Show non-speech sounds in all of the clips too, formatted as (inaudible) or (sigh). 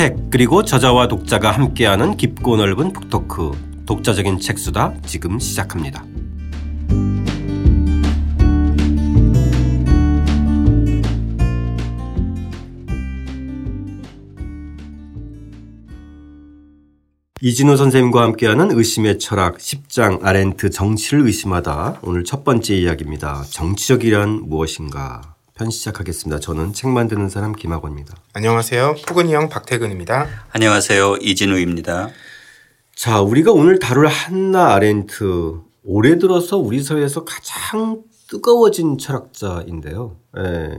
책 그리고 저자와 독자가 함께하는 깊고 넓은 북토크 독자적인 책수다 지금 시작합니다. 이진우 선생님과 함께하는 의심의 철학 10장 아렌트 정치를 의심하다 오늘 첫 번째 이야기입니다. 정치적이란 무엇인가 편 시작하겠습니다. 저는 책 만드는 사람 김학원입니다. 안녕하세요. 푸근이 형 박태근입니다. 안녕하세요. 이진우입니다. 자, 우리가 오늘 다룰 한나 아렌트 올해 들어서 우리 사회에서 가장 뜨거워진 철학자인데요. 예.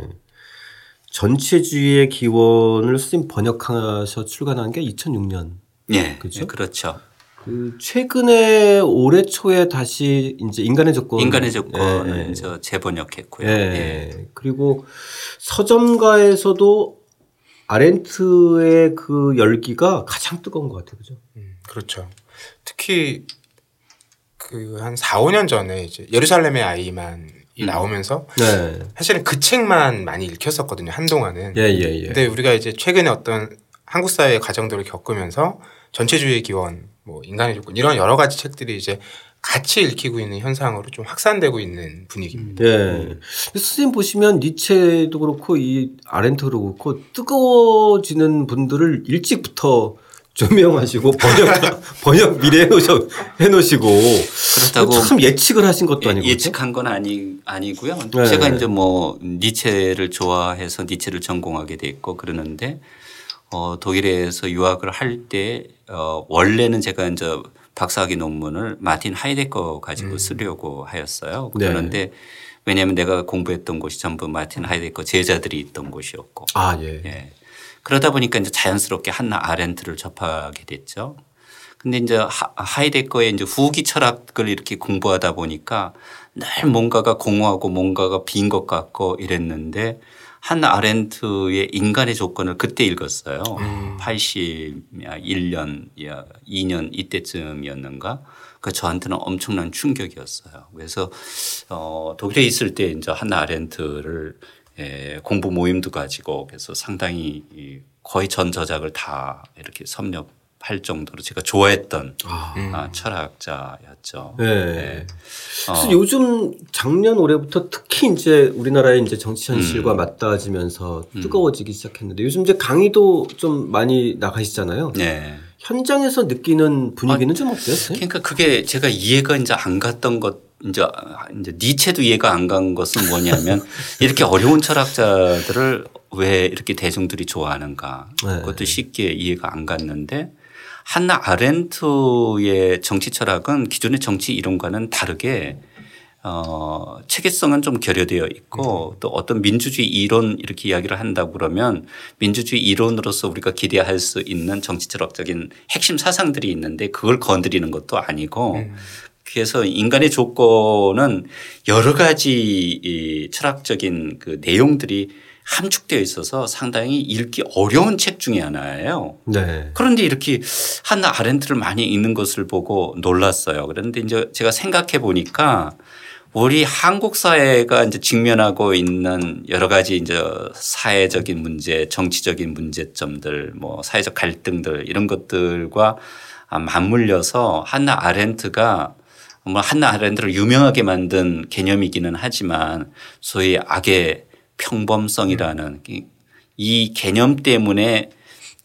전체주의의 기원을 선생님 번역하셔 출간한 게 2006년. 예, 그렇죠. 그렇죠. 그 최근에 올해 초에 다시 이제 인간의 조건 인간의 조건을 예. 저 재번역했고요. 예. 예. 그리고 서점가에서도 아렌트의 그 열기가 가장 뜨거운 것 같아요. 그죠? 음, 그렇죠. 특히 그 한 4, 5년 전에 이제 예루살렘의 아이만 이 음. 나오면서 네. 사실은 그 책만 많이 읽혔었거든요. 한동안은. 예, 예, 예. 근데 우리가 이제 최근에 어떤 한국 사회의 과정들을 겪으면서 전체주의 기원, 뭐 인간의 조건 이런 여러 가지 책들이 이제 같이 읽히고 있는 현상으로 좀 확산되고 있는 분위기입니다. 네. 선생님 보시면 니체도 그렇고 이 아렌트도 그렇고 뜨거워지는 분들을 일찍부터 (laughs) 조명하시고 번역 (laughs) 번역 미래 해놓으셔 해놓으시고 그렇다고 참 예측을 하신 것도 아니고 예측한 건 아니 아니고요. 네. 제가 이제 뭐 니체를 좋아해서 니체를 전공하게 됐고 그러는데 어, 독일에서 유학을 할 때 어, 원래는 제가 이제 박사학위 논문을 마틴 하이데거 가지고 음. 쓰려고 하였어요. 네. 그런데 네. 왜냐하면 내가 공부했던 곳이 전부 마틴 하이데거 제자들이 있던 곳이었고. 아, 예. 예. 그러다 보니까 이제 자연스럽게 한나 아렌트를 접하게 됐죠. 근데 이제 하이데거의 이제 후기 철학을 이렇게 공부하다 보니까 늘 뭔가가 공허하고 뭔가가 빈 것 같고 이랬는데 한 아렌트의 인간의 조건을 그때 읽었어요. 음. 81년, 2년 이때쯤이었는가. 그 저한테는 엄청난 충격이었어요. 그래서 어 독일에 있을 때 이제 한 아렌트를 예, 공부 모임도 가지고 그래서 상당히 거의 전 저작을 다 이렇게 섭렵 할 정도로 제가 좋아했던 아. 아, 철학자였죠. 네. 네. 그래서 어. 요즘 작년 올해부터 특히 이제 우리나라의 이제 정치 현실과 음. 맞닿아지면서 음. 뜨거워지기 시작했는데 요즘 이제 강의도 좀 많이 나가시잖아요. 네. 현장에서 느끼는 분위기는 아, 좀 어때요? 그러니까 그게 제가 이해가 이제 안 갔던 것 이제 이제 니체도 이해가 안 간 것은 뭐냐면 (laughs) 이렇게 어려운 철학자들을 왜 이렇게 대중들이 좋아하는가 네. 그것도 쉽게 이해가 안 갔는데 한나 아렌트의 정치 철학은 기존의 정치 이론과는 다르게 어, 체계성은 좀 결여되어 있고 음. 또 어떤 민주주의 이론 이렇게 이야기를 한다고 그러면 민주주의 이론으로서 우리가 기대할 수 있는 정치 철학적인 핵심 사상들이 있는데 그걸 건드리는 것도 아니고 음. 그래서 인간의 조건은 여러 가지 이 철학적인 그 내용들이 함축되어 있어서 상당히 읽기 어려운 책 중에 하나예요. 네. 그런데 이렇게 한나 아렌트를 많이 읽는 것을 보고 놀랐어요. 그런데 이제 제가 생각해 보니까 우리 한국 사회가 이제 직면하고 있는 여러 가지 이제 사회적인 문제, 정치적인 문제점들, 뭐 사회적 갈등들 이런 것들과 맞물려서 한나 아렌트가 뭐 한나 아렌트를 유명하게 만든 개념이기는 하지만 소위 악의 평범성이라는 이 개념 때문에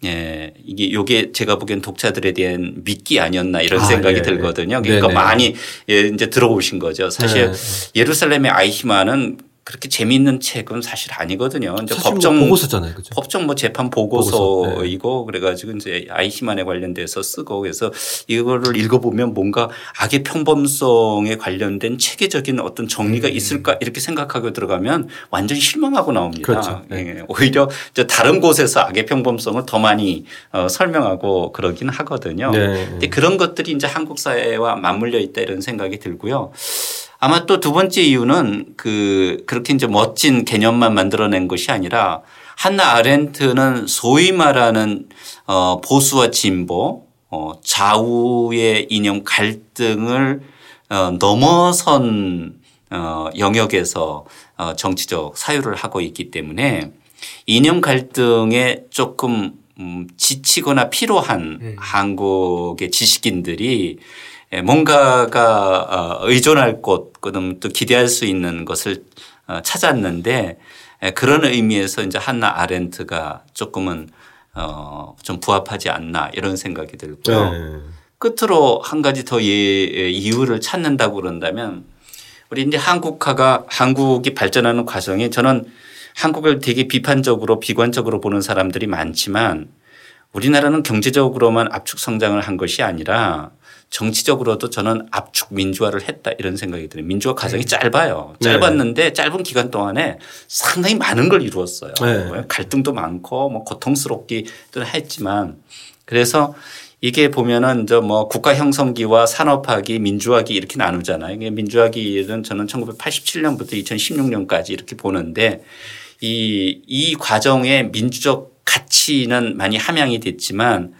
예, 이게 요게 제가 보기엔 독자들에 대한 미끼 아니었나 이런 아, 생각이 예, 예. 들거든요. 그러니까 네네. 많이 예, 이제 들어오신 거죠. 사실 네. 예루살렘의 아이히만은 그렇게 재미있는 책은 사실 아니거든요. 이제 법정 뭐 보고서잖아요, 그죠? 법정 뭐 재판 보고서이고 보고서. 네. 그래가지고 이제 아이히만에 관련돼서 쓰고 그래서 이거를 읽어보면 뭔가 악의 평범성에 관련된 체계적인 어떤 정리가 음. 있을까 이렇게 생각하고 들어가면 완전 실망하고 나옵니다. 그렇죠. 네. 네. 오히려 다른 곳에서 악의 평범성을 더 많이 어, 설명하고 그러긴 하거든요. 네. 근데 그런 것들이 이제 한국 사회와 맞물려 있다 이런 생각이 들고요. 아마 또 두 번째 이유는 그 그렇게 이제 멋진 개념만 만들어낸 것이 아니라 한나 아렌트는 소위 말하는 어 보수와 진보 어 좌우의 이념 갈등을 어 넘어선 어 영역에서 어 정치적 사유를 하고 있기 때문에 이념 갈등에 조금 음, 지치거나 피로한 음. 한국의 지식인들이 뭔가가 어, 의존할 곳, 그다음 또 기대할 수 있는 것을 어, 찾았는데 그런 의미에서 이제 한나 아렌트가 조금은 어좀 부합하지 않나 이런 생각이 들고요. 네. 끝으로 한 가지 더 예, 이유를 찾는다고 그런다면 우리 이제 한국화가 한국이 발전하는 과정에 저는 한국을 되게 비판적으로 비관적으로 보는 사람들이 많지만 우리나라는 경제적으로만 압축 성장을 한 것이 아니라 정치적으로도 저는 압축 민주화를 했다 이런 생각이 들어요. 민주화 과정이 네. 짧아요. 네. 짧았는데 네. 짧은 기간 동안에 상당히 많은 걸 이루었어요. 네. 갈등도 많고 뭐 고통스럽기도 했지만 그래서 이게 보면은 저 뭐 국가 형성기와 산업화기, 민주화기 이렇게 나누잖아요. 이게 민주화기는 저는 1987년부터 2016년까지 이렇게 보는데 이, 이 과정에 민주적 가치는 많이 함양이 됐지만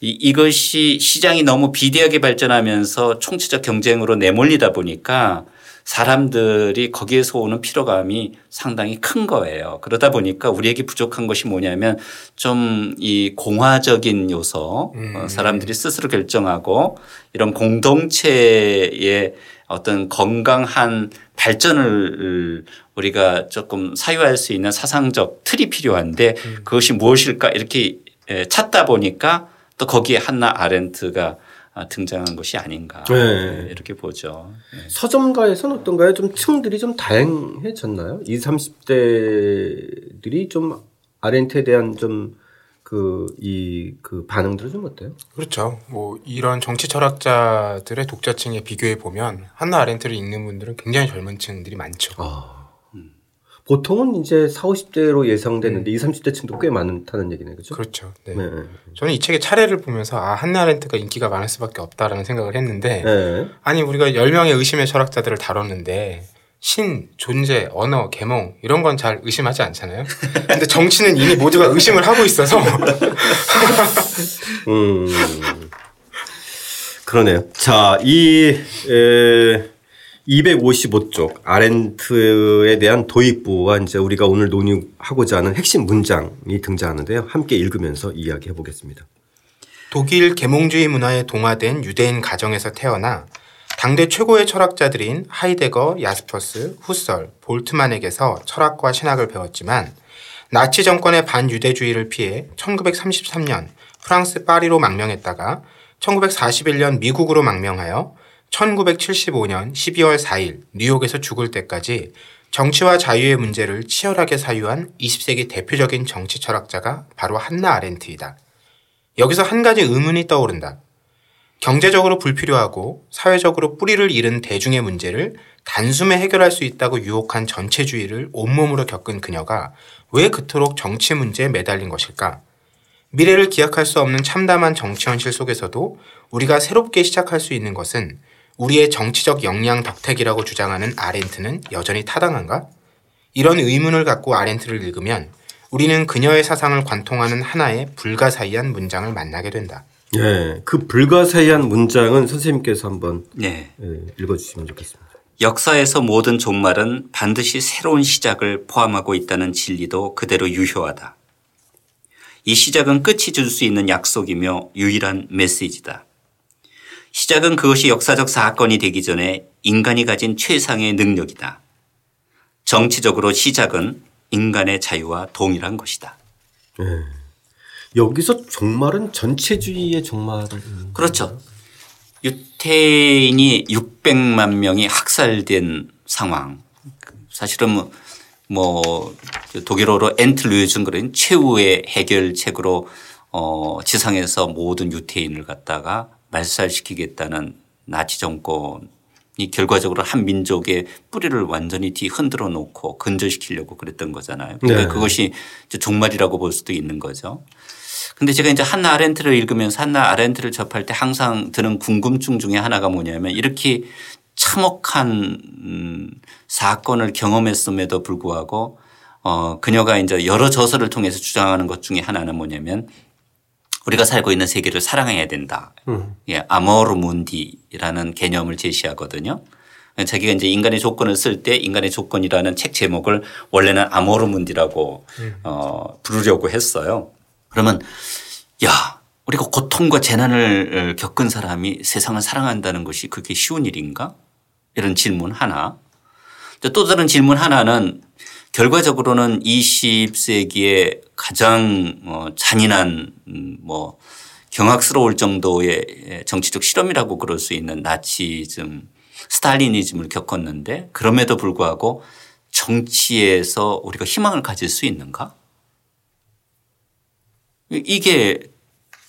이, 이것이 시장이 너무 비대하게 발전하면서 총체적 경쟁으로 내몰리다 보니까 사람들이 거기에서 오는 피로감이 상당히 큰 거예요. 그러다 보니까 우리에게 부족한 것이 뭐냐면 좀 이 공화적인 요소 어, 음. 사람들이 스스로 결정하고 이런 공동체의 어떤 건강한 발전을 우리가 조금 사유할 수 있는 사상적 틀이 필요한데 음. 그것이 무엇일까 이렇게 찾다 보니까 또 거기에 한나 아렌트가 등장한 것이 아닌가 네. 이렇게 보죠. 네. 서점가에서는 어떤가요? 좀 층들이 좀 다양해졌나요? 20, 30대들이 좀 아렌트에 대한 좀 그, 이, 그 반응들은 좀 어때요? 그렇죠. 뭐, 이런 정치 철학자들의 독자층에 비교해 보면, 한나 아렌트를 읽는 분들은 굉장히 젊은 층들이 많죠. 아. 보통은 이제 4, 50대로 예상되는데 음. 20, 30대 층도 꽤 많다는 얘기네. 그죠? 그렇죠. 네. 네. 저는 이 책의 차례를 보면서 아, 한나 아렌트가 인기가 많을 수밖에 없다라는 생각을 했는데 네. 아니, 우리가 10명의 의심의 철학자들을 다뤘는데 신, 존재, 언어, 계몽 이런 건 잘 의심하지 않잖아요. 근데 정치는 이미 모두가 의심을 하고 있어서 (laughs) 음. 그러네요. 자, 이 에... 255쪽 아렌트에 대한 도입부와 이제 우리가 오늘 논의하고자 하는 핵심 문장이 등장하는데요. 함께 읽으면서 이야기해 보겠습니다. 독일 계몽주의 문화에 동화된 유대인 가정에서 태어나 당대 최고의 철학자들인 하이데거, 야스퍼스, 후설, 볼트만에게서 철학과 신학을 배웠지만 나치 정권의 반유대주의를 피해 1933년 프랑스 파리로 망명했다가 1941년 미국으로 망명하여 1975년 12월 4일 뉴욕에서 죽을 때까지 정치와 자유의 문제를 치열하게 사유한 20세기 대표적인 정치 철학자가 바로 한나 아렌트이다. 여기서 한 가지 의문이 떠오른다. 경제적으로 불필요하고 사회적으로 뿌리를 잃은 대중의 문제를 단숨에 해결할 수 있다고 유혹한 전체주의를 온몸으로 겪은 그녀가 왜 그토록 정치 문제에 매달린 것일까? 미래를 기약할 수 없는 참담한 정치 현실 속에서도 우리가 새롭게 시작할 수 있는 것은 우리의 정치적 역량 덕택이라고 주장하는 아렌트는 여전히 타당한가? 이런 의문을 갖고 아렌트를 읽으면 우리는 그녀의 사상을 관통하는 하나의 불가사의한 문장을 만나게 된다. 네, 그 불가사의한 문장은 선생님께서 한번 네. 네, 읽어주시면 좋겠습니다. 역사에서 모든 종말은 반드시 새로운 시작을 포함하고 있다는 진리도 그대로 유효하다. 이 시작은 끝이 줄 수 있는 약속이며 유일한 메시지다. 시작은 그것이 역사적 사건이 되기 전에 인간이 가진 최상의 능력이다. 정치적으로 시작은 인간의 자유와 동일한 것이다. 네. 여기서 종말은 전체주의의 종말. 그렇죠. 유태인이 600만 명이 학살된 상황. 사실은 뭐, 뭐 독일어로 엔틀루이즌 그런 최후의 해결책으로 어 지상에서 모든 유태인을 갖다가 말살시키겠다는 나치 정권이 결과적으로 한 민족의 뿌리를 완전히 뒤 흔들어 놓고 근절시키려고 그랬던 거잖아요. 그러니까 네. 그것이 종말이라고 볼 수도 있는 거죠. 근데 제가 이제 한나 아렌트를 읽으면서 한나 아렌트를 접할 때 항상 드는 궁금증 중에 하나가 뭐냐면 이렇게 참혹한 음 사건을 경험했음에도 불구하고 어 그녀가 이제 여러 저서를 통해서 주장하는 것 중에 하나는 뭐냐면 우리가 살고 있는 세계를 사랑해야 된다. 음. 예, 아모르 문디라는 개념을 제시하거든요. 자기가 이제 인간의 조건을 쓸 때 인간의 조건이라는 책 제목을 원래는 아모르 문디라고 음. 어, 부르려고 했어요. 그러면 야 우리가 고통과 재난을 겪은 사람이 세상을 사랑한다는 것이 그게 쉬운 일인가? 이런 질문 하나. 또 다른 질문 하나는 결과적으로는 20세기에 가장 어, 잔인한 음, 뭐 경악스러울 정도의 정치적 실험이라고 그럴 수 있는 나치즘, 스탈리니즘을 겪었는데 그럼에도 불구하고 정치에서 우리가 희망을 가질 수 있는가? 이게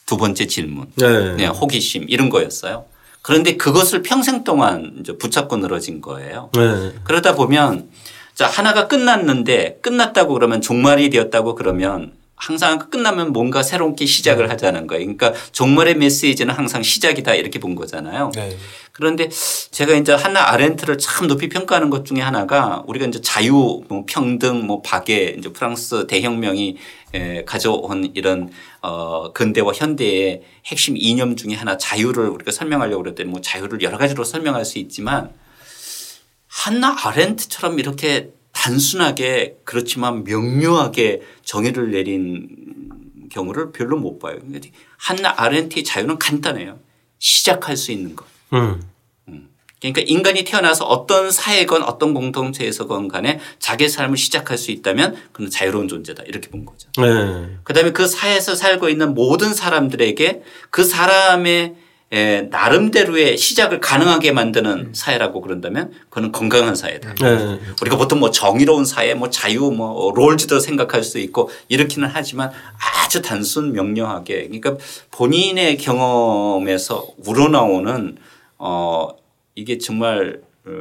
두 번째 질문. 네. 네. 호기심 이런 거였어요. 그런데 그것을 평생 동안 이제 붙잡고 늘어진 거예요. 네. 그러다 보면 자 하나가 끝났는데 끝났다고 그러면 종말이 되었다고 그러면 항상 끝나면 뭔가 새롭게 시작을 하자는 거예요. 그러니까 종말의 메시지는 항상 시작이다 이렇게 본 거잖아요. 네. 그런데 제가 이제 하나 아렌트를 참 높이 평가하는 것 중에 하나가 우리가 이제 자유, 뭐 평등, 뭐 박애, 이제 프랑스 대혁명이 가져온 이런 어 근대와 현대의 핵심 이념 중에 하나 자유를 우리가 설명하려고 그랬더니 뭐 자유를 여러 가지로 설명할 수 있지만 한나 아렌트처럼 이렇게 단순하게 그렇지만 명료하게 정의를 내린 경우를 별로 못 봐요. 한나 아렌트의 자유는 간단해요. 시작할 수 있는 것. 음. 음. 그러니까 인간이 태어나서 어떤 사회건 어떤 공동체에서건 간에 자기 삶을 시작할 수 있다면 그는 자유로운 존재다. 이렇게 본 거죠. 네. 그 다음에 그 사회에서 살고 있는 모든 사람들에게 그 사람의 에, 나름대로의 시작을 가능하게 만드는 음. 사회라고 그런다면 그는 건강한 사회다. 네. 우리가 보통 뭐 정의로운 사회, 뭐 자유, 뭐 롤즈도 생각할 수 있고 이렇기는 하지만 아주 단순 명료하게 그러니까 본인의 경험에서 우러나오는 어 이게 정말 어,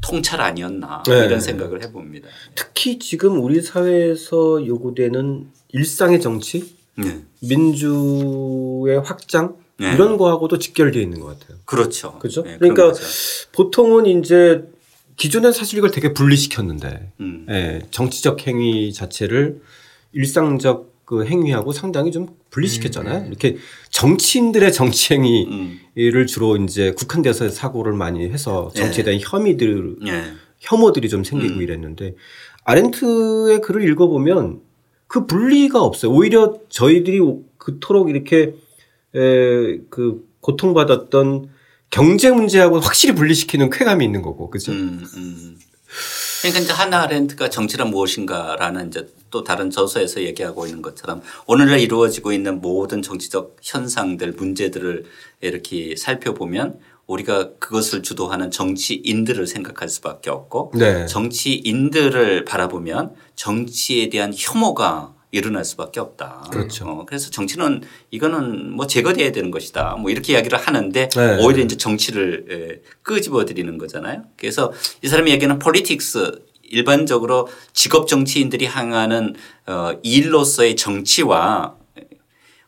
통찰 아니었나 네. 이런 생각을 해봅니다. 특히 지금 우리 사회에서 요구되는 일상의 정치, 네. 민주의 확장 네. 이런 거하고도 직결되어 있는 것 같아요. 그렇죠. 그렇죠. 네, 그러니까 보통은 이제 기존에 사실 이걸 되게 분리시켰는데 음. 예, 정치적 행위 자체를 일상적 그 행위하고 상당히 좀 분리시켰잖아요. 음. 이렇게 정치인들의 정치 행위를 음. 주로 이제 국한돼서 사고를 많이 해서 정치에 대한 네. 혐의들, 네. 혐오들이 좀 생기고 음. 이랬는데 아렌트의 글을 읽어보면 그 분리가 없어요. 오히려 저희들이 그토록 이렇게 에, 그 고통받았던 경제 문제하고 확실히 분리시키는 쾌감이 있는 거고, 그죠? 음, 음. 그러니까 이제 하나 아렌트가 정치란 무엇인가라는 이제 또 다른 저서에서 얘기하고 있는 것처럼 오늘날 이루어지고 있는 모든 정치적 현상들, 문제들을 이렇게 살펴보면 우리가 그것을 주도하는 정치인들을 생각할 수밖에 없고 네. 정치인들을 바라보면 정치에 대한 혐오가 일어날 수밖에 없다. 그렇죠. 어, 그래서 정치는 이거는 뭐 제거돼야 되는 것이다. 뭐 이렇게 이야기를 하는데 네. 오히려 이제 정치를 에, 끄집어 드리는 거잖아요. 그래서 이 사람이 얘기하는 politics 일반적으로 직업 정치인들이 행하는 어, 일로서의 정치와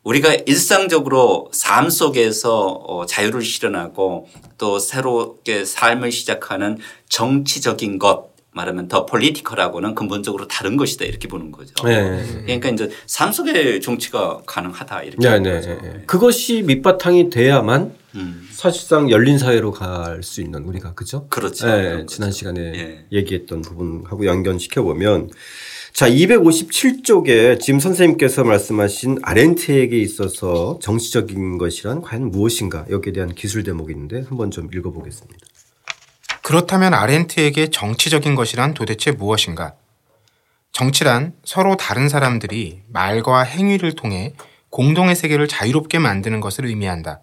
우리가 일상적으로 삶 속에서 어, 자유를 실현하고 또 새롭게 삶을 시작하는 정치적인 것 말하면 the political하고는 근본적으로 다른 것이다 이렇게 보는 거죠. 네. 그러니까 이제 삶 속의 정치가 가능하다 이렇게 네, 네, 거죠. 네. 그것이 밑바탕이 돼야만 음. 사실상 열린 사회로 갈 수 있는 우리가 그죠? 그렇죠. 네, 지난 시간에 예. 얘기했던 부분하고 연결시켜 보면 자 257쪽에 지금 선생님께서 말씀하신 아렌트에게 있어서 정치적인 것이란 과연 무엇인가 여기에 대한 기술 대목이 있는데 한번 좀 읽어보겠습니다. 그렇다면 아렌트에게 정치적인 것이란 도대체 무엇인가? 정치란 서로 다른 사람들이 말과 행위를 통해 공동의 세계를 자유롭게 만드는 것을 의미한다.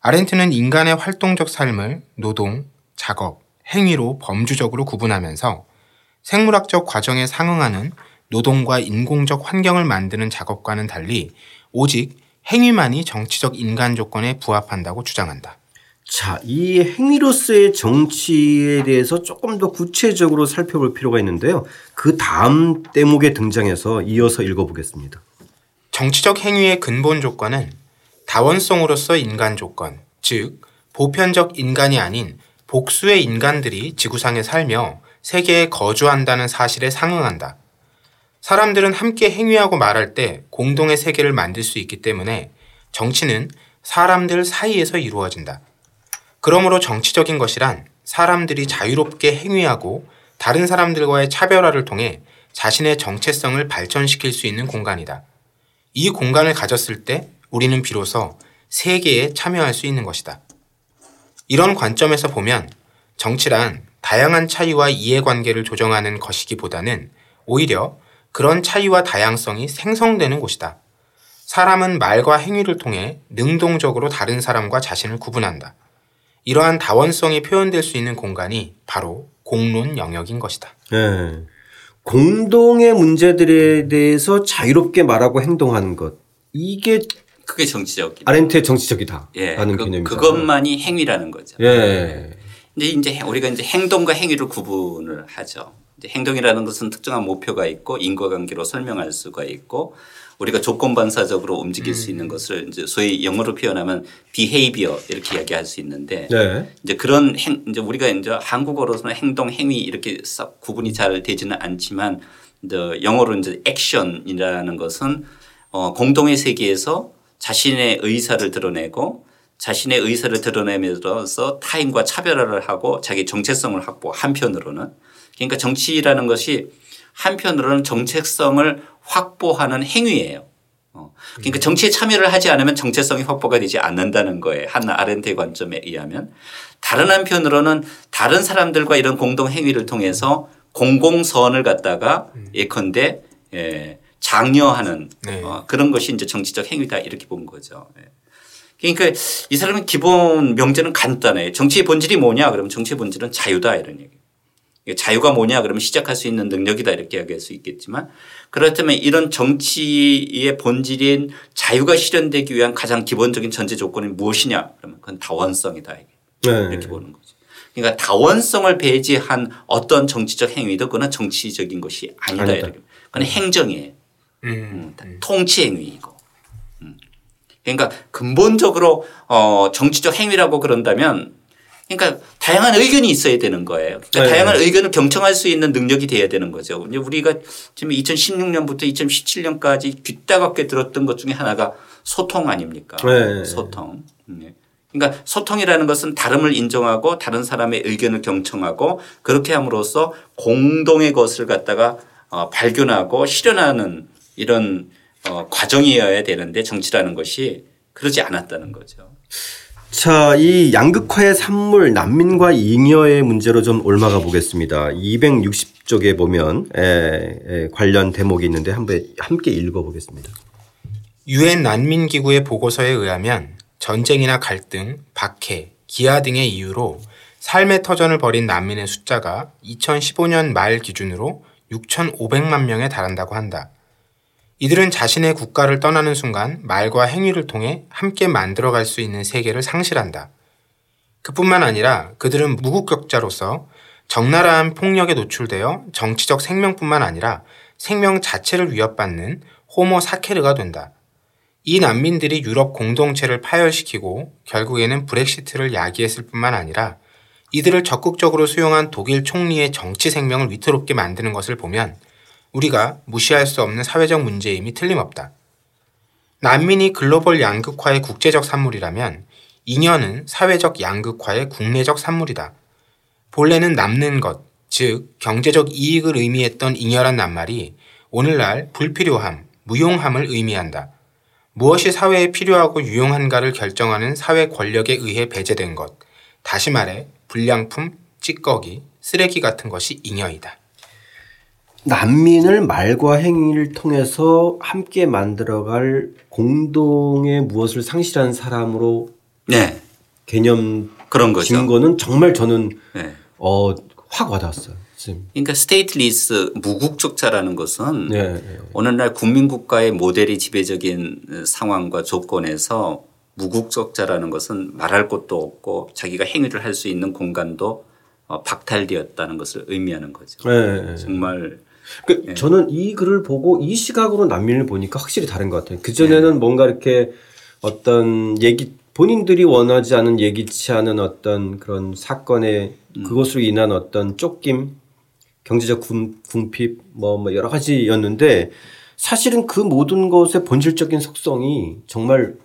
아렌트는 인간의 활동적 삶을 노동, 작업, 행위로 범주적으로 구분하면서 생물학적 과정에 상응하는 노동과 인공적 환경을 만드는 작업과는 달리 오직 행위만이 정치적 인간 조건에 부합한다고 주장한다. 자, 이 행위로서의 정치에 대해서 조금 더 구체적으로 살펴볼 필요가 있는데요. 그 다음 대목에 등장해서 이어서 읽어보겠습니다. 정치적 행위의 근본 조건은 다원성으로서 인간 조건, 즉 보편적 인간이 아닌 복수의 인간들이 지구상에 살며 세계에 거주한다는 사실에 상응한다. 사람들은 함께 행위하고 말할 때 공동의 세계를 만들 수 있기 때문에 정치는 사람들 사이에서 이루어진다. 그러므로 정치적인 것이란 사람들이 자유롭게 행위하고 다른 사람들과의 차별화를 통해 자신의 정체성을 발전시킬 수 있는 공간이다. 이 공간을 가졌을 때 우리는 비로소 세계에 참여할 수 있는 것이다. 이런 관점에서 보면 정치란 다양한 차이와 이해관계를 조정하는 것이기보다는 오히려 그런 차이와 다양성이 생성되는 곳이다. 사람은 말과 행위를 통해 능동적으로 다른 사람과 자신을 구분한다. 이러한 다원성이 표현될 수 있는 공간이 바로 공론 영역인 것이다. 네. 공동의 문제들에 대해서 자유롭게 말하고 행동하는 것. 이게 그게 정치적. 아렌트의 정치적이다. 예. 그, 그것만이 행위라는 거죠. 예. 근데 이제 우리가 이제 행동과 행위를 구분을 하죠. 이제 행동이라는 것은 특정한 목표가 있고 인과관계로 설명할 수가 있고 우리가 조건 반사적으로 움직일 음. 수 있는 것을 이제 소위 영어로 표현하면 behavior 이렇게 이야기할 수 있는데 네. 이제 그런 행 이제 우리가 이제 한국어로서는 행동 행위 이렇게 싹 구분이 잘 되지는 않지만 이제 영어로 이제 액션이라는 것은 어 공동의 세계에서 자신의 의사를 드러내고 자신의 의사를 드러내면서 타인과 차별화를 하고 자기 정체성을 확보 한편으로는 그러니까 정치라는 것이 한편으로는 정체성을 확보하는 행위예요. 어. 그러니까 음. 정치에 참여를 하지 않으면 정체성이 확보가 되지 않는다는 거예요. 한나 아렌트의 관점에 의하면. 다른 한편으로는 다른 사람들과 이런 공동 행위를 통해서 공공선을 갖다가 음. 예컨대 예, 장려하는 네. 어, 그런 것이 이제 정치적 행위다 이렇게 본 거죠. 예. 그러니까 이 사람은 기본 명제는 간단해. 정치의 본질이 뭐냐? 그러면 정치의 본질은 자유다 이런 얘기. 자유가 뭐냐 그러면 시작할 수 있는 능력이다 이렇게 이야기할 수 있겠지만 그렇다면 이런 정치의 본질인 자유가 실현되기 위한 가장 기본적인 전제 조건이 무엇이냐 그러면 그건 다원성이다 네. 이렇게 보는 거죠. 그러니까 다원성을 배제한 어떤 정치적 행위도 그건 정치적인 것이 아니다. 아니다. 이렇게. 그건 행정이에요. 음. 음. 통치 행위이고. 음. 그러니까 근본적으로 어 정치적 행위라고 그런다면 그러니까 다양한 의견이 있어야 되는 거예요. 그러니까 네. 다양한 의견을 경청할 수 있는 능력이 돼야 되는 거죠. 우리가 지금 2016년부터 2017년까지 귀따갑게 들었던 것 중에 하나가 소통 아닙니까? 네. 소통. 네. 그러니까 소통이라는 것은 다름을 인정하고 다른 사람의 의견을 경청하고 그렇게 함으로써 공동의 것을 갖다가 어, 발견하고 실현하는 이런 어, 과정이어야 되는데 정치라는 것이 그러지 않았다는 거죠. 자, 이 양극화의 산물 난민과 잉여의 문제로 좀 올라가 보겠습니다. 260쪽에 보면 에, 에, 관련 대목이 있는데 한번 함께 읽어 보겠습니다. 유엔 난민 기구의 보고서에 의하면 전쟁이나 갈등, 박해, 기아 등의 이유로 삶의 터전을 벌인 난민의 숫자가 2015년 말 기준으로 6,500만 명에 달한다고 한다. 이들은 자신의 국가를 떠나는 순간 말과 행위를 통해 함께 만들어갈 수 있는 세계를 상실한다. 그뿐만 아니라 그들은 무국격자로서 적나라한 폭력에 노출되어 정치적 생명뿐만 아니라 생명 자체를 위협받는 호모 사케르가 된다. 이 난민들이 유럽 공동체를 파열시키고 결국에는 브렉시트를 야기했을 뿐만 아니라 이들을 적극적으로 수용한 독일 총리의 정치 생명을 위태롭게 만드는 것을 보면 우리가 무시할 수 없는 사회적 문제임이 틀림없다. 난민이 글로벌 양극화의 국제적 산물이라면 잉여는 사회적 양극화의 국내적 산물이다. 본래는 남는 것, 즉 경제적 이익을 의미했던 잉여란 낱말이 오늘날 불필요함, 무용함을 의미한다. 무엇이 사회에 필요하고 유용한가를 결정하는 사회 권력에 의해 배제된 것, 다시 말해 불량품, 찌꺼기, 쓰레기 같은 것이 잉여이다. 난민을 말과 행위를 통해서 함께 만들어갈 공동의 무엇을 상실한 사람으로 네. 개념 그런 거죠. 증거는 정말 저는 네. 어, 확 와닿았어요. 그러니까 stateless 무국적자라는 것은 네, 네. 오늘날 국민국가의 모델이 지배적인 상황과 조건에서 무국적자라는 것은 말할 것도 없고 자기가 행위를 할 수 있는 공간도 어, 박탈되었다는 것을 의미하는 거죠. 네, 정말 그 네. 저는 이 글을 보고 이 시각으로 난민을 보니까 확실히 다른 것 같아요. 그 전에는 네. 뭔가 이렇게 어떤 얘기 본인들이 원하지 않은 예기치 않은 어떤 그런 사건에 음. 그것으로 인한 어떤 쫓김, 경제적 군, 궁핍 뭐, 뭐 여러 가지였는데 사실은 그 모든 것의 본질적인 속성이 정말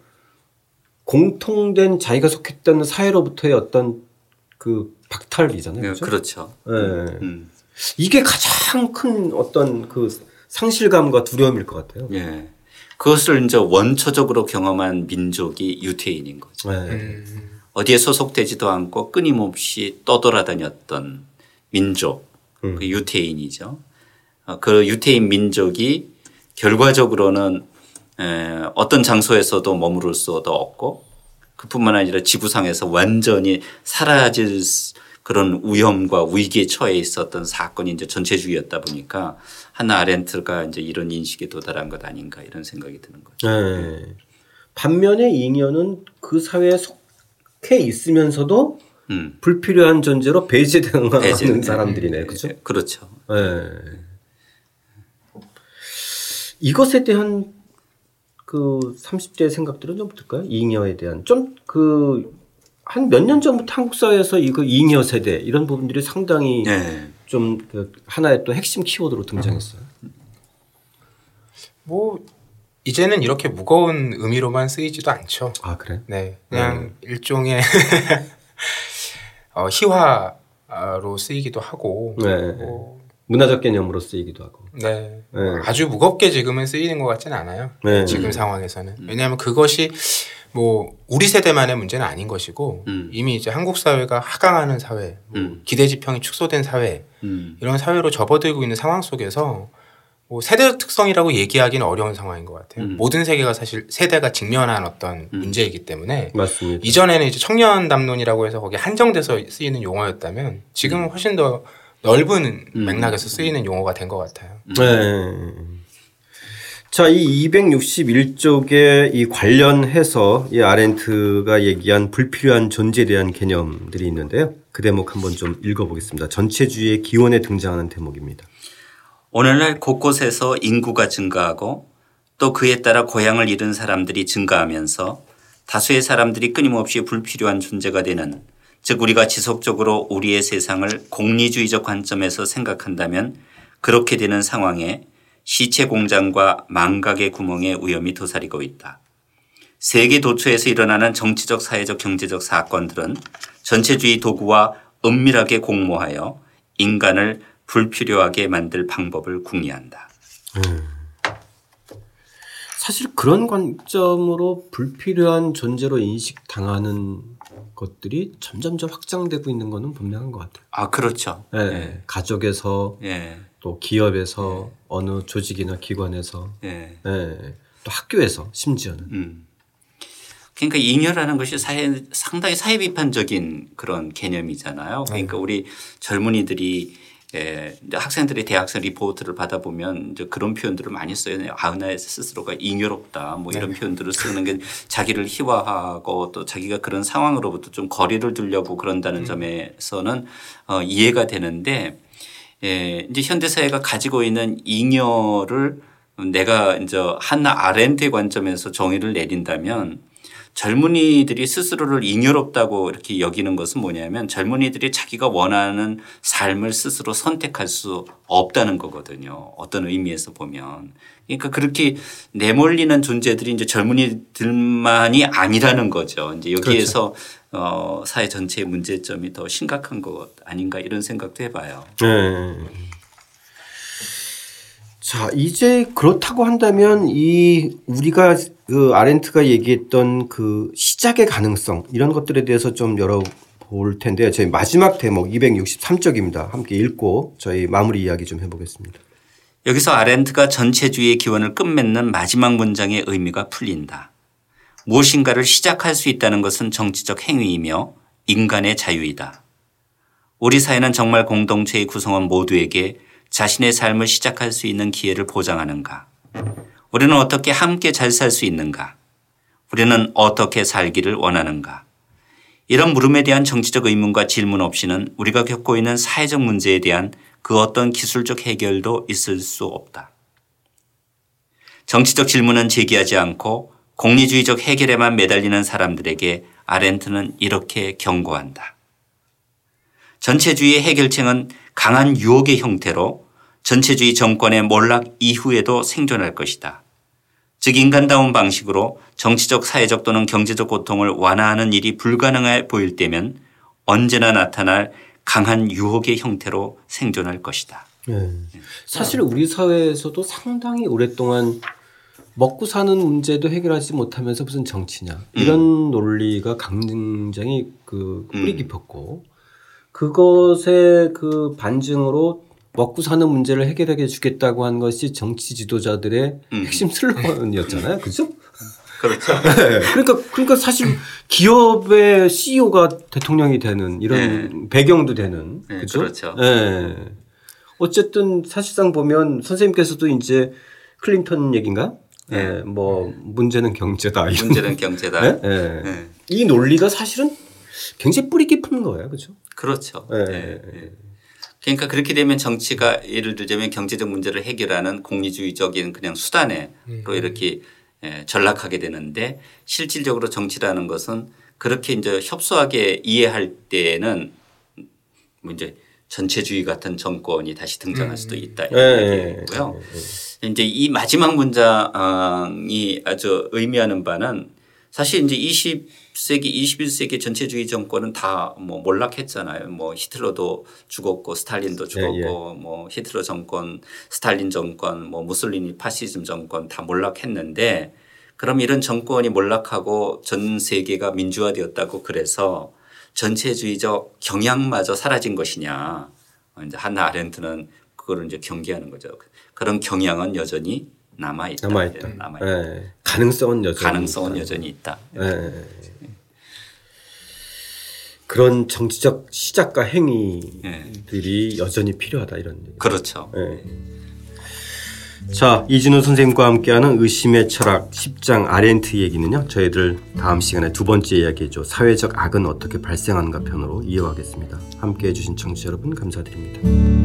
공통된 자기가 속했던 사회로부터의 어떤 그 박탈이잖아요. 네, 그렇죠. 그렇죠. 네. 음. 이게 가장 큰 어떤 그 상실감과 두려움일 것 같아요. 예. 그것을 이제 원초적으로 경험한 민족이 유태인인 거죠. 네. 음. 어디에 소속되지도 않고 끊임없이 떠돌아다녔던 민족, 음. 그 유태인이죠. 어, 그 유태인 민족이 결과적으로는 어떤 장소에서도 머무를 수도 없고 그뿐만 아니라 지구상에서 완전히 사라질 그런 위험과 위기에 처해 있었던 사건이 이제 전체주의였다 보니까 하나 아렌트가 이제 이런 인식에 도달한 것 아닌가 이런 생각이 드는 거죠. 네. 반면에 잉여는 그 사회에 속해 있으면서도 음. 불필요한 존재로 배제당하는 배제. 사람들이네, 네. 그죠? 그렇죠. 네. 이것에 대한 그 30대 생각들은 좀 어떨까요? 잉여에 대한 좀 그 한 몇 년 전부터 한국 사회에서 이거 잉여 세대 이런 부분들이 상당히 네. 좀그 하나의 또 핵심 키워드로 등장했어요. 뭐 이제는 이렇게 무거운 의미로만 쓰이지도 않죠. 아 그래? 네, 그냥 음. 일종의 (laughs) 어, 희화로 쓰이기도 하고 네. 뭐 문화적 개념으로 쓰이기도 하고. 네. 네. 아주 무겁게 지금은 쓰이는 것 같지는 않아요. 네. 지금 상황에서는 왜냐하면 그것이 뭐 우리 세대만의 문제는 아닌 것이고 음. 이미 이제 한국 사회가 하강하는 사회, 뭐 음. 기대 지평이 축소된 사회 음. 이런 사회로 접어들고 있는 상황 속에서 뭐 세대 특성이라고 얘기하기는 어려운 상황인 것 같아요. 음. 모든 세계가 사실 세대가 직면한 어떤 음. 문제이기 때문에 맞습니다. 이전에는 이제 청년 담론이라고 해서 거기 한정돼서 쓰이는 용어였다면 지금은 음. 훨씬 더 넓은 맥락에서 쓰이는 용어가 된 것 같아요. 네. 자, 이 261쪽에 이 관련해서 이 아렌트가 얘기한 불필요한 존재에 대한 개념들이 있는데요. 그 대목 한번 좀 읽어보겠습니다. 전체주의의 기원에 등장하는 대목입니다. 오늘날 곳곳에서 인구가 증가하고 또 그에 따라 고향을 잃은 사람들이 증가하면서 다수의 사람들이 끊임없이 불필요한 존재가 되는 즉 우리가 지속적으로 우리의 세상을 공리주의적 관점에서 생각한다면 그렇게 되는 상황에 시체 공장과 망각의 구멍에 위험이 도사리고 있다. 세계 도처에서 일어나는 정치적, 사회적, 경제적 사건들은 전체주의 도구와 은밀하게 공모하여 인간을 불필요하게 만들 방법을 궁리한다. 음. 사실 그런 관점으로 불필요한 존재로 인식당하는 것들이 점점점 확장되고 있는 것은 분명한 것 같아요. 아, 그렇죠. 네. 네. 가족에서 네. 또 기업에서 네. 어느 조직이나 기관에서 네. 네. 또 학교에서 심지어는 음. 그러니까 잉여라는 것이 사회 상당히 사회 비판적인 그런 개념이잖아요. 그러니까 네. 우리 젊은이들이 예, 학생들이 대학생 리포트를 받아보면 이제 그런 표현들을 많이 써요. 아은하의 스스로가 잉여롭다 뭐 이런 네. 표현들을 쓰는 게 자기를 희화하고 또 자기가 그런 상황으로부터 좀 거리를 두려고 그런다는 음. 점에서는 어, 이해가 되는데 예, 이제 현대 사회가 가지고 있는 잉여를 내가 이제 한 아렌트의 관점에서 정의를 내린다면 젊은이들이 스스로를 잉여롭다고 이렇게 여기는 것은 뭐냐면 젊은이들이 자기가 원하는 삶을 스스로 선택할 수 없다는 거거든요. 어떤 의미에서 보면. 그러니까 그렇게 내몰리는 존재들이 이제 젊은이들만이 아니라는 거죠. 이제 여기에서 그렇죠. 어, 사회 전체의 문제점이 더 심각한 것 아닌가 이런 생각도 해봐요. 네. 자, 이제 그렇다고 한다면 이 우리가 그 아렌트가 얘기했던 그 시작의 가능성 이런 것들에 대해서 좀 열어볼 텐데요. 저희 마지막 대목 263쪽입니다. 함께 읽고 저희 마무리 이야기 좀 해보겠습니다. 여기서 아렌트가 전체주의의 기원을 끝맺는 마지막 문장의 의미가 풀린다. 무엇인가를 시작할 수 있다는 것은 정치적 행위이며 인간의 자유이다. 우리 사회는 정말 공동체의 구성원 모두에게 자신의 삶을 시작할 수 있는 기회를 보장하는가? 우리는 어떻게 함께 잘 살 수 있는가? 우리는 어떻게 살기를 원하는가? 이런 물음에 대한 정치적 의문과 질문 없이는 우리가 겪고 있는 사회적 문제에 대한 그 어떤 기술적 해결도 있을 수 없다. 정치적 질문은 제기하지 않고 공리주의적 해결에만 매달리는 사람들에게 아렌트는 이렇게 경고한다. 전체주의의 해결책은 강한 유혹의 형태로 전체주의 정권의 몰락 이후에도 생존할 것이다. 즉 인간다운 방식으로 정치적 사회적 또는 경제적 고통을 완화하는 일이 불가능해 보일 때면 언제나 나타날 강한 유혹의 형태로 생존할 것이다. 네. 사실 우리 사회에서도 상당히 오랫동안 먹고 사는 문제도 해결하지 못하면서 무슨 정치냐 이런 음. 논리가 굉장히 그 뿌리 음. 깊었고 그것의 그 반증으로 먹고 사는 문제를 해결하게 주겠다고 한 것이 정치 지도자들의 음. 핵심 슬로건이었잖아요. 그죠? 그렇죠. (laughs) 네. 그러니까 그러니까 사실 기업의 CEO가 대통령이 되는 이런 네. 배경도 되는 네, 그죠? 그렇죠. 네. 어쨌든 사실상 보면 선생님께서도 이제 클린턴 얘긴가? 네. 네. 뭐 문제는 경제다. 이런 문제는 경제다. 네? 이 논리가 사실은 굉장히 뿌리 깊은 거예요. 그죠? 그렇죠. 네. 네. 네. 그러니까 그렇게 되면 정치가 예를 들자면 경제적 문제를 해결하는 공리주의적인 그냥 수단으로 음. 이렇게 예, 전락하게 되는데 실질적으로 정치라는 것은 그렇게 이제 협소하게 이해할 때는 뭐 이제 전체주의 같은 정권이 다시 등장할 수도 음. 있다 이런 얘기고요. 이제 이 마지막 문장이 아주 의미하는 바는 사실 이제 20 세기, 21세기 전체주의 정권은 다 뭐 몰락했잖아요. 뭐 히틀러도 죽었고 스탈린도 죽었고 예, 예. 뭐 히틀러 정권, 스탈린 정권, 뭐 무솔리니 파시즘 정권 다 몰락했는데 그럼 이런 정권이 몰락하고 전 세계가 민주화되었다고 그래서 전체주의적 경향마저 사라진 것이냐. 이제 한나 아렌트는 그거를 이제 경계하는 거죠. 그런 경향은 여전히 남아 있다. 남아 있다. 남아 있다. 네. 가능성은 여전히 가능성은 있다. 여전히 있다. 네. 그런 정치적 시작과 행위들이 네. 여전히 필요하다 이런. 그렇죠. 네. 자 이진우 선생님과 함께하는 의심의 철학 10장 아렌트 얘기는요 저희들 다음 시간에 두 번째 이야기죠 사회적 악은 어떻게 발생하는가 편으로 이어가겠습니다 함께해 주신 청취자 여러분 감사드립니다.